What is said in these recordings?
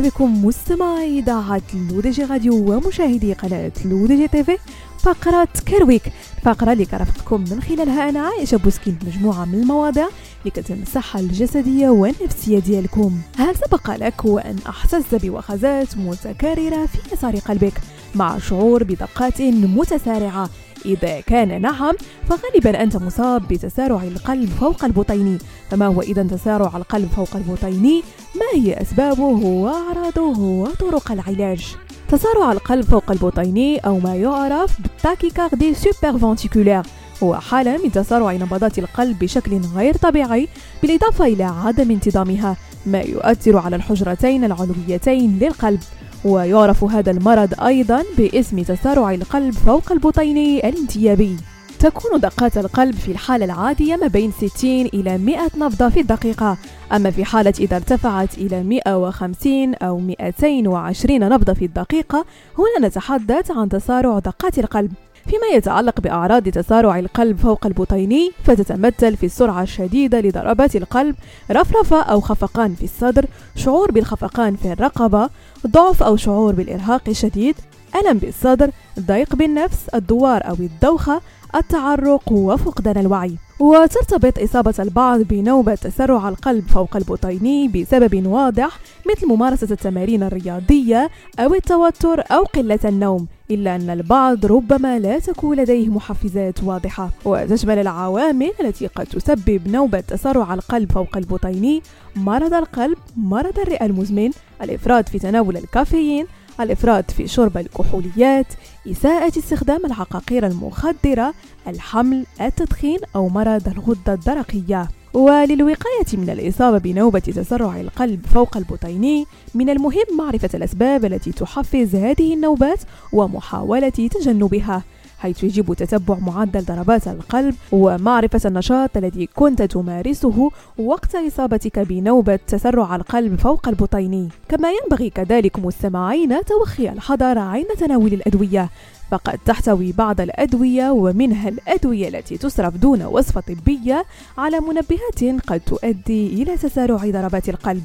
بكم مستمعي إذاعة LODJ Radio ومشاهدي قناة LODJ TV فقرة Care Week فقرة اللي كرفقكم من خلالها أنا عايشة بوسكين مجموعة من المواضيع اللي كتهم الصحة الجسدية والنفسية ديالكم. هل سبق لك وأن أحسست بوخزات متكررة في يسار قلبك مع شعور بدقات متسارعة إذا كان نعم فغالبا أنت مصاب بتسارع القلب فوق البطيني فما هو إذا تسارع القلب فوق البطيني ما هي أسبابه وأعراضه وطرق العلاج؟ تسارع القلب فوق البطيني أو ما يعرف بال tachycardie supraventriculaire هو حالة من تسارع نبضات القلب بشكل غير طبيعي بالإضافة إلى عدم انتظامها ما يؤثر على الحجرتين العلويتين للقلب. ويعرف هذا المرض أيضا باسم تسارع القلب فوق البطيني الانتيابي. تكون دقات القلب في الحالة العادية ما بين 60 إلى 100 نبضة في الدقيقة. أما في حالة إذا ارتفعت إلى 150 أو 220 نبضة في الدقيقة هنا نتحدث عن تسارع دقات القلب. فيما يتعلق بأعراض تسارع القلب فوق البطيني فتتمثل في السرعة الشديدة لضربات القلب رفرفة أو خفقان في الصدر شعور بالخفقان في الرقبة ضعف أو شعور بالإرهاق الشديد ألم بالصدر ضيق بالنفس الدوار أو الدوخة التعرق وفقدان الوعي. وترتبط إصابة البعض بنوبة تسرع القلب فوق البطيني بسبب واضح مثل ممارسة التمارين الرياضية أو التوتر أو قلة النوم. إلا أن البعض ربما لا تكون لديه محفزات واضحة. وتشمل العوامل التي قد تسبب نوبة تسرع القلب فوق البطيني مرض القلب مرض الرئة المزمن الإفراط في تناول الكافيين الإفراط في شرب الكحوليات إساءة استخدام العقاقير المخدرة الحمل التدخين أو مرض الغدة الدرقية. وللوقاية من الإصابة بنوبة تسرع القلب فوق البطيني من المهم معرفة الأسباب التي تحفز هذه النوبات ومحاولة تجنبها حيث يجب تتبع معدل ضربات القلب ومعرفة النشاط الذي كنت تمارسه وقت إصابتك بنوبة تسرع القلب فوق البطيني كما ينبغي كذلك مستمعين توخي الحذر عند تناول الأدوية. فقد تحتوي بعض الأدوية ومنها الأدوية التي تصرف دون وصفة طبية على منبهات قد تؤدي إلى تسارع ضربات القلب.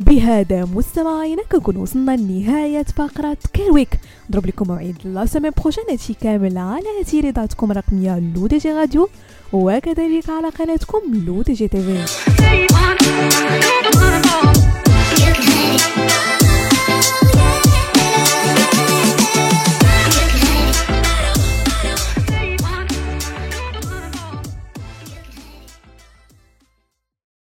بهذا مستمعينا كنكون وصلنا لنهاية فقرة Care Week نضرب لكم موعد la semaine prochaine هادشي كامل على إذاعتكم الرقمية LODJ Radio وكذلك على قناتكم لو دي جي تيفي